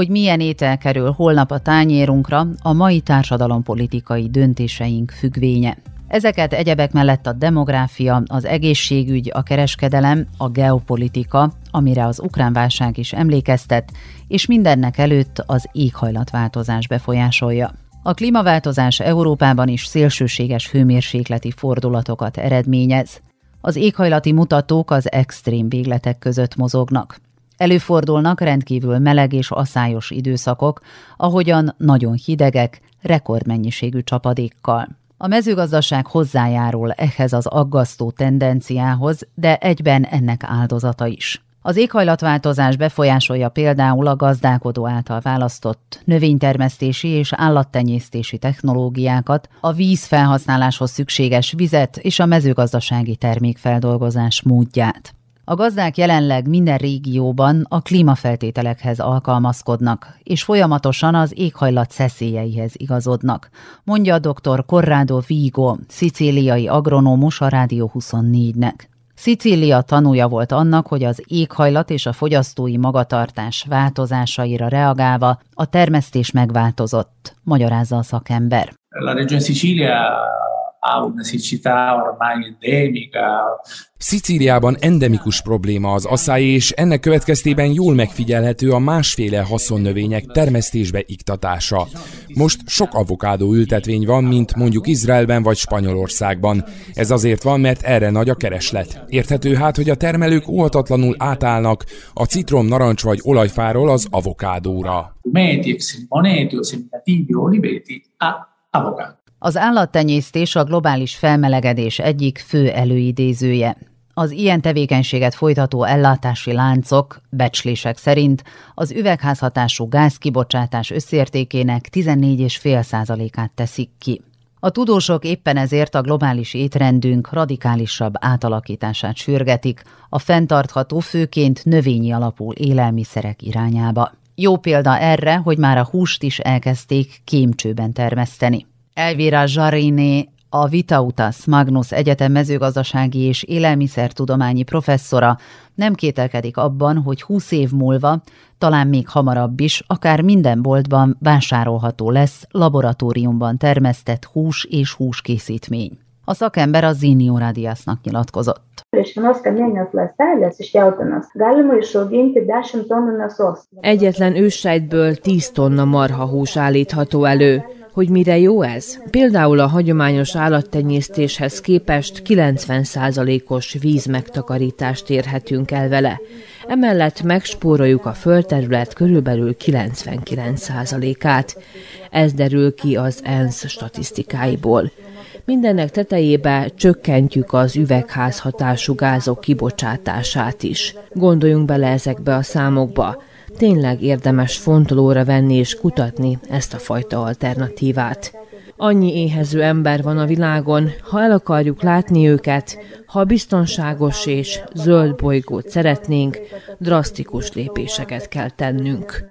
hogy milyen étel kerül holnap a tányérunkra, a mai társadalompolitikai döntéseink függvénye. Ezeket egyebek mellett a demográfia, az egészségügy, a kereskedelem, a geopolitika, amire az ukrán válság is emlékeztet, és mindennek előtt az éghajlatváltozás befolyásolja. A klímaváltozás Európában is szélsőséges hőmérsékleti fordulatokat eredményez. Az éghajlati mutatók az extrém végletek között mozognak. Előfordulnak rendkívül meleg és asszályos időszakok, ahogyan nagyon hidegek, rekordmennyiségű csapadékkal. A mezőgazdaság hozzájárul ehhez az aggasztó tendenciához, de egyben ennek áldozata is. Az éghajlatváltozás befolyásolja például a gazdálkodó által választott növénytermesztési és állattenyésztési technológiákat, a víz felhasználáshoz szükséges vizet és a mezőgazdasági termékfeldolgozás módját. A gazdák jelenleg minden régióban a klímafeltételekhez alkalmazkodnak, és folyamatosan az éghajlat szeszélyeihez igazodnak, mondja dr. Corrado Vigo, szicíliai agronómus a Rádió 24-nek. Szicília tanúja volt annak, hogy az éghajlat és a fogyasztói magatartás változásaira reagálva a termesztés megváltozott, magyarázza a szakember. La Regione Sicilia ha una siccità ormai endemica. Szicíliában endemikus probléma az asszály, és ennek következtében jól megfigyelhető a másféle haszonnövények termesztésbe iktatása. Most sok avokádó ültetvény van, mint mondjuk Izraelben vagy Spanyolországban. Ez azért van, mert erre nagy a kereslet. Érthető hát, hogy a termelők óhatatlanul átállnak a citrom, narancs vagy olajfáról az avokádóra. Az állattenyésztés a globális felmelegedés egyik fő előidézője. Az ilyen tevékenységet folytató ellátási láncok, becslések szerint az üvegházhatású gázkibocsátás összértékének 14,5%-át teszik ki. A tudósok éppen ezért a globális étrendünk radikálisabb átalakítását sürgetik, a fenntartható főként növényi alapú élelmiszerek irányába. Jó példa erre, hogy már a húst is elkezdték kémcsőben termeszteni. Elvira Zsariné, a Vitautas Magnus Egyetem mezőgazdasági és élelmiszertudományi professzora nem kételkedik abban, hogy húsz év múlva, talán még hamarabb is, akár minden boltban vásárolható lesz laboratóriumban termesztett hús és húskészítmény. A szakember a Zinio Radiasnak nyilatkozott. Egyetlen őssejtből 10 tonna marhahús állítható elő. Hogy mire jó ez? Például a hagyományos állattenyésztéshez képest 90%-os vízmegtakarítást érhetünk el vele. Emellett megspóroljuk a földterület körülbelül 99%-át. Ez derül ki az ENSZ statisztikáiból. Mindennek tetejébe csökkentjük az üvegházhatású gázok kibocsátását is. Gondoljunk bele ezekbe a számokba tényleg érdemes fontolóra venni és kutatni ezt a fajta alternatívát. Annyi éhező ember van a világon, ha el akarjuk látni őket, ha biztonságos és zöld bolygót szeretnénk, drasztikus lépéseket kell tennünk.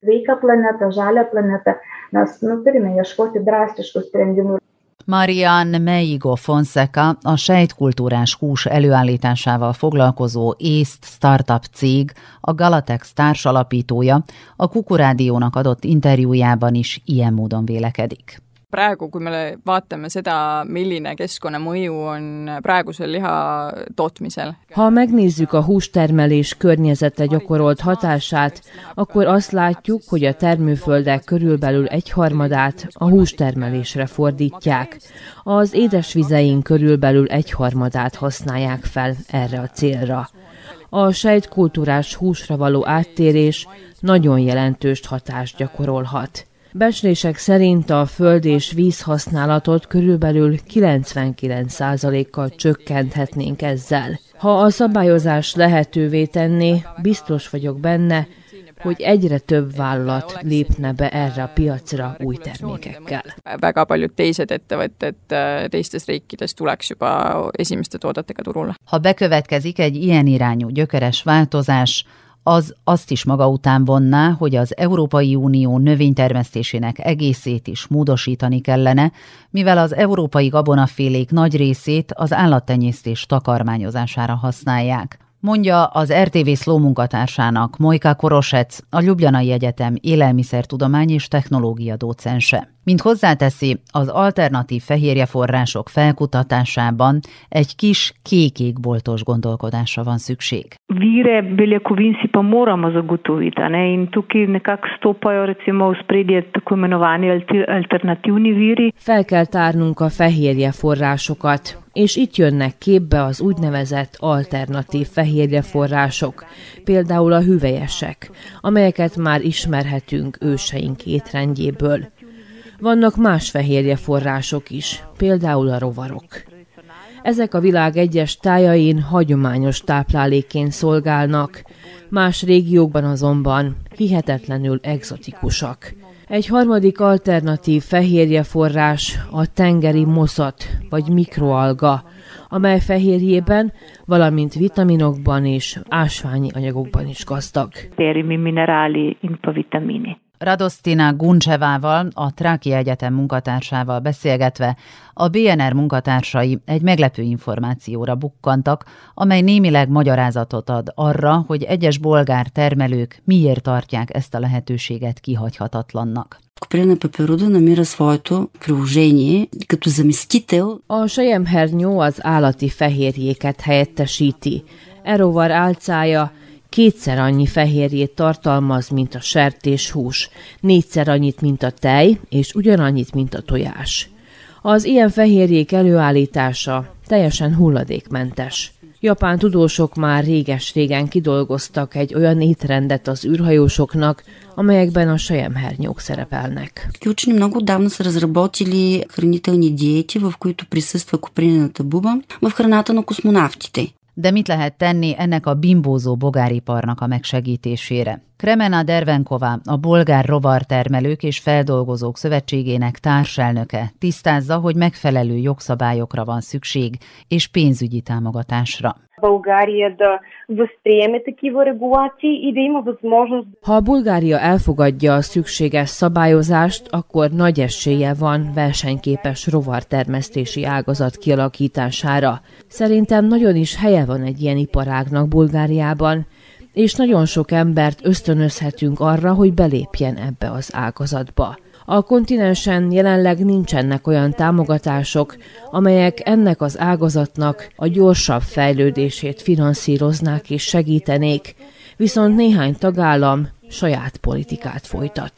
Marian Meigo Fonseca, a sejtkultúrás hús előállításával foglalkozó észt startup cég, a Galatex társalapítója, a Kukurádiónak adott interjújában is ilyen módon vélekedik praegu, kui me vaatame seda, milline keskkonnamõju on praegusel liha. Ha megnézzük a hústermelés környezetre gyakorolt hatását, akkor azt látjuk, hogy a termőföldek körülbelül egyharmadát a hústermelésre fordítják. Az édesvizeink körülbelül egyharmadát használják fel erre a célra. A sejtkultúrás húsra való áttérés nagyon jelentős hatást gyakorolhat. Becslések szerint a föld és víz használatot körülbelül 99%-kal csökkenthetnénk ezzel. Ha a szabályozás lehetővé tenné, biztos vagyok benne, hogy egyre több vállalat lépne be erre a piacra új termékekkel. väga paljud teised ettevõtted äh, teistes riikides tuleks juba esimeste toodetega turule. Ha bekövetkezik egy ilyen irányú gyökeres változás, az azt is maga után vonná, hogy az Európai Unió növénytermesztésének egészét is módosítani kellene, mivel az európai gabonafélék nagy részét az állattenyésztés takarmányozására használják. Mondja az RTV Szló munkatársának Mojka Korosec, a Ljubljanai Egyetem élelmiszertudomány és technológia docense. Mint hozzáteszi, az alternatív fehérjeforrások felkutatásában egy kis kékékboltos gondolkodásra van szükség. Vire beljakovin si pa moramo zagotoviti, ne? in tukaj nekako stopajo recimo v spredje tako imenovani alternatívni viri. Fel kell tárnunk a fehérjeforrásokat, és itt jönnek képbe az úgynevezett alternatív fehérjeforrások, például a hüvelyesek, amelyeket már ismerhetünk őseink étrendjéből. Vannak más fehérjeforrások is, például a rovarok. Ezek a világ egyes tájain hagyományos táplálékként szolgálnak, más régiókban azonban hihetetlenül egzotikusak. Egy harmadik alternatív fehérjeforrás a tengeri moszat vagy mikroalga, amely fehérjében, valamint vitaminokban és ásványi anyagokban is gazdag. Mineráli in vitamini. Radosztina Guncsevával, a Tráki Egyetem munkatársával beszélgetve a BNR munkatársai egy meglepő információra bukkantak, amely némileg magyarázatot ad arra, hogy egyes bolgár termelők miért tartják ezt a lehetőséget kihagyhatatlannak. A sejemhernyó az állati fehérjéket helyettesíti. Erovar álcája kétszer annyi fehérjét tartalmaz, mint a sertéshús, négyszer annyit, mint a tej, és ugyanannyit, mint a tojás. Az ilyen fehérjék előállítása teljesen hulladékmentes. Japán tudósok már réges-régen kidolgoztak egy olyan étrendet az űrhajósoknak, amelyekben a sejemhernyók szerepelnek. Учени много отдавна са разработили хранителни диети, в които присъства купринената буба в храната на космонавтите. De mit lehet tenni ennek a bimbózó bogáriparnak a megsegítésére? Kremena Dervenkova, a Bolgár Rovartermelők és Feldolgozók Szövetségének társelnöke tisztázza, hogy megfelelő jogszabályokra van szükség és pénzügyi támogatásra. България да възприеме такива регулации и да има възможност. Ha a Bulgária elfogadja a szükséges szabályozást, akkor nagy esélye van versenyképes rovartermesztési ágazat kialakítására. Szerintem nagyon is helye van egy ilyen iparágnak Bulgáriában, és nagyon sok embert ösztönözhetünk arra, hogy belépjen ebbe az ágazatba. A kontinensen jelenleg nincsenek olyan támogatások, amelyek ennek az ágazatnak a gyorsabb fejlődését finanszíroznák és segítenék, viszont néhány tagállam saját politikát folytat.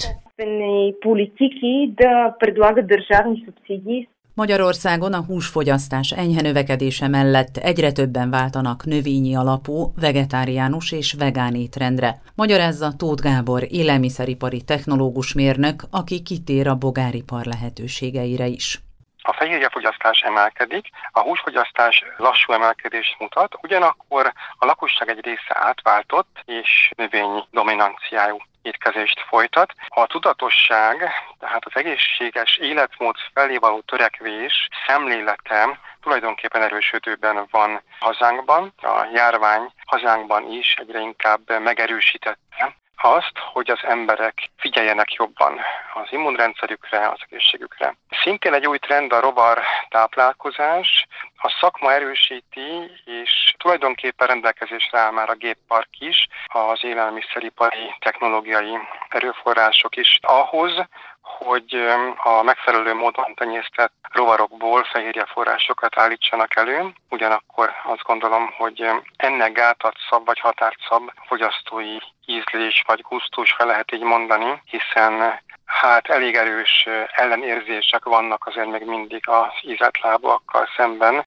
Политики да предлагат държавни субсидии Magyarországon a húsfogyasztás enyhe növekedése mellett egyre többen váltanak növényi alapú, vegetáriánus és vegán étrendre. Magyarázza Tóth Gábor, élelmiszeripari technológus mérnök, aki kitér a bogáripar lehetőségeire is. A fehérjefogyasztás emelkedik, a húsfogyasztás lassú emelkedést mutat, ugyanakkor a lakosság egy része átváltott, és növény dominanciájú étkezést folytat. A tudatosság, tehát az egészséges életmód felé való törekvés szemlélete tulajdonképpen erősödőben van hazánkban. A járvány hazánkban is egyre inkább megerősítette azt, hogy az emberek figyeljenek jobban az immunrendszerükre, az egészségükre. Szintén egy új trend a rovar táplálkozás. A szakma erősíti, és tulajdonképpen rendelkezésre áll már a géppark is, az élelmiszeripari technológiai erőforrások is ahhoz, hogy a megfelelő módon tenyésztett rovarokból fehérjeforrásokat állítsanak elő. Ugyanakkor azt gondolom, hogy ennek gátat szab vagy határt szab fogyasztói ízlés vagy gusztus, ha lehet így mondani, hiszen hát elég erős ellenérzések vannak azért még mindig az ízetlábúakkal szemben,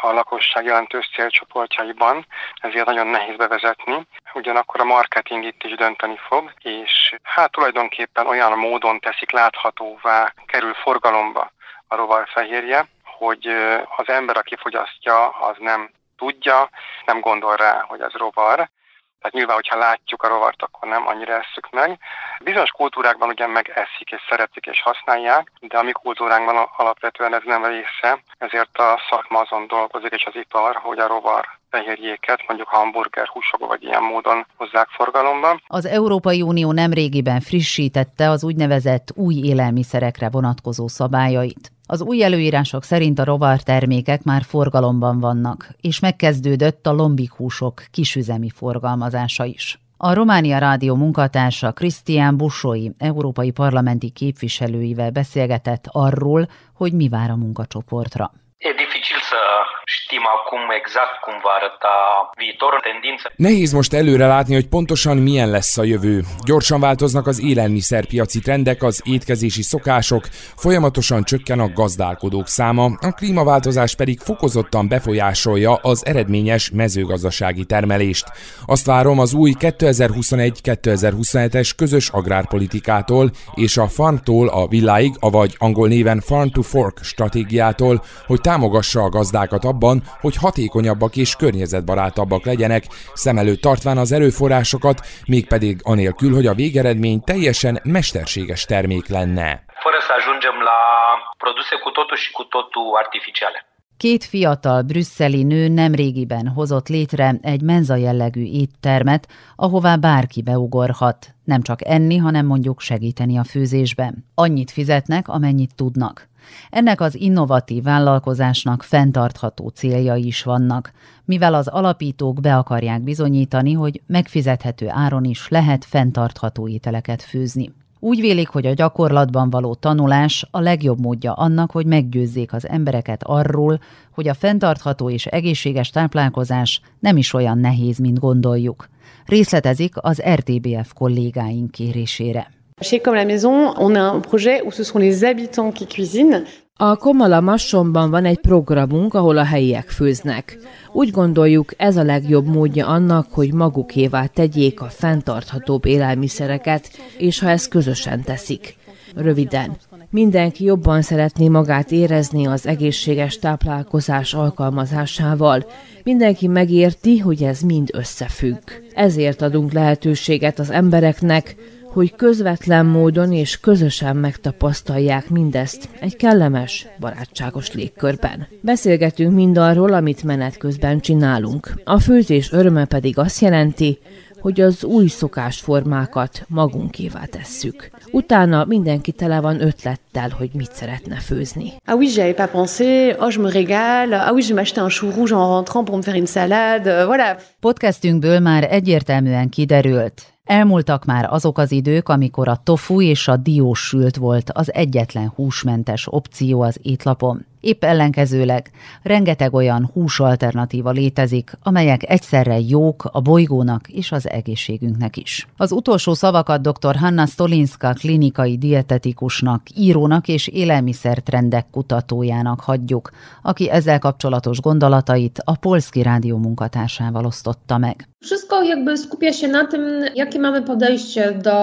a lakosság jelentős célcsoportjaiban, ezért nagyon nehéz bevezetni. Ugyanakkor a marketing itt is dönteni fog, és hát tulajdonképpen olyan módon teszik láthatóvá, kerül forgalomba a rovarfehérje, hogy az ember, aki fogyasztja, az nem tudja, nem gondol rá, hogy ez rovar, tehát nyilván, hogyha látjuk a rovart, akkor nem annyira esszük meg. Bizonyos kultúrákban ugye megeszik és szeretik és használják, de a mi kultúránkban alapvetően ez nem része, ezért a szakma azon dolgozik és az ipar, hogy a rovar fehérjéket, mondjuk hamburger húsok vagy ilyen módon hozzák forgalomba. Az Európai Unió nemrégiben frissítette az úgynevezett új élelmiszerekre vonatkozó szabályait. Az új előírások szerint a rovartermékek már forgalomban vannak, és megkezdődött a lombikhúsok kisüzemi forgalmazása is. A Románia Rádió munkatársa Krisztián Busói, európai parlamenti képviselőivel beszélgetett arról, hogy mi vár a munkacsoportra. Știm acum exact cum va arăta viitorul, tendință. Nehéz most előre látni, hogy pontosan milyen lesz a jövő. Gyorsan változnak az élelmiszerpiaci trendek, az étkezési szokások, folyamatosan csökken a gazdálkodók száma, a klímaváltozás pedig fokozottan befolyásolja az eredményes mezőgazdasági termelést. Azt várom az új 2021-2027-es közös agrárpolitikától és a farmtól a villáig, avagy angol néven Farm to Fork stratégiától, hogy támogassa a gazdákat abban, hogy hatékonyabbak és környezetbarátabbak legyenek, szem előtt tartván az erőforrásokat, mégpedig anélkül, hogy a végeredmény teljesen mesterséges termék lenne. Fără să ajungem la produse cu totul și cu totul artificiale. Két fiatal brüsszeli nő nemrégiben hozott létre egy menza jellegű éttermet, ahová bárki beugorhat, nem csak enni, hanem mondjuk segíteni a főzésben. Annyit fizetnek, amennyit tudnak. Ennek az innovatív vállalkozásnak fenntartható céljai is vannak, mivel az alapítók be akarják bizonyítani, hogy megfizethető áron is lehet fenntartható ételeket főzni. Úgy vélik, hogy a gyakorlatban való tanulás a legjobb módja annak, hogy meggyőzzék az embereket arról, hogy a fenntartható és egészséges táplálkozás nem is olyan nehéz, mint gondoljuk. Részletezik az RTBF kollégáink kérésére. Chez Comme la Maison, on a un projet où ce sont les habitants qui cuisinent. A Komala Massonban van egy programunk, ahol a helyiek főznek. Úgy gondoljuk, ez a legjobb módja annak, hogy magukévá tegyék a fenntarthatóbb élelmiszereket, és ha ezt közösen teszik. Röviden, mindenki jobban szeretné magát érezni az egészséges táplálkozás alkalmazásával. Mindenki megérti, hogy ez mind összefügg. Ezért adunk lehetőséget az embereknek, hogy közvetlen módon és közösen megtapasztalják mindezt egy kellemes, barátságos légkörben. Beszélgetünk mindarról, amit menet közben csinálunk. A főzés öröme pedig azt jelenti, hogy az új szokásformákat magunkévá tesszük. Utána mindenki tele van ötlettel, hogy mit szeretne főzni. Ah oui, j'avais pas pensé. Oh, je me régale. Ah oui, je m'acheter un chou rouge en rentrant pour me faire une salade. Euh, voilà. Podcastünkből már egyértelműen kiderült, Elmúltak már azok az idők, amikor a tofu és a diósült volt az egyetlen húsmentes opció az étlapon. Épp ellenkezőleg rengeteg olyan húsalternatíva létezik, amelyek egyszerre jók a bolygónak és az egészségünknek is. Az utolsó szavakat dr. Hanna Stolinska klinikai dietetikusnak, írónak és élelmiszertrendek kutatójának hagyjuk, aki ezzel kapcsolatos gondolatait a Polski Rádió munkatársával osztotta meg. Wszystko jakby skupia się na tym, jakie mamy podejście do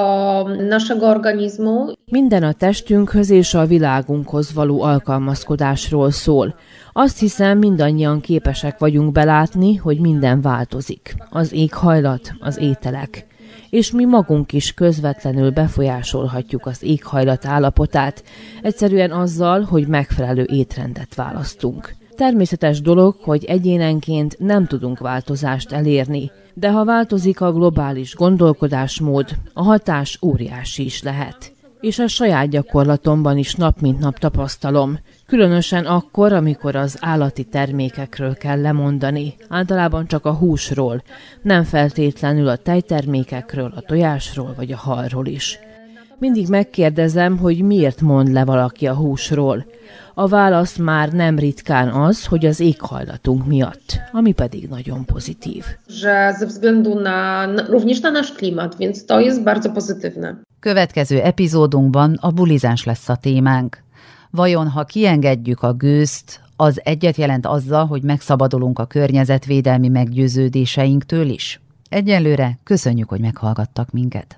naszego organizmu. Minden a testünkhöz és a világunkhoz való alkalmazkodásról szól. Azt hiszem, mindannyian képesek vagyunk belátni, hogy minden változik. Az éghajlat, az ételek. És mi magunk is közvetlenül befolyásolhatjuk az éghajlat állapotát, egyszerűen azzal, hogy megfelelő étrendet választunk. Természetes dolog, hogy egyénenként nem tudunk változást elérni, de ha változik a globális gondolkodásmód, a hatás óriási is lehet. És a saját gyakorlatomban is nap mint nap tapasztalom, különösen akkor, amikor az állati termékekről kell lemondani, általában csak a húsról, nem feltétlenül a tejtermékekről, a tojásról vagy a halról is. Mindig megkérdezem, hogy miért mond le valaki a húsról. A válasz már nem ritkán az, hogy az éghajlatunk miatt, ami pedig nagyon pozitív. Következő epizódunkban a bulizás lesz a témánk. Vajon, ha kiengedjük a gőzt, az egyet jelent azzal, hogy megszabadulunk a környezetvédelmi meggyőződéseinktől is? Egyelőre köszönjük, hogy meghallgattak minket.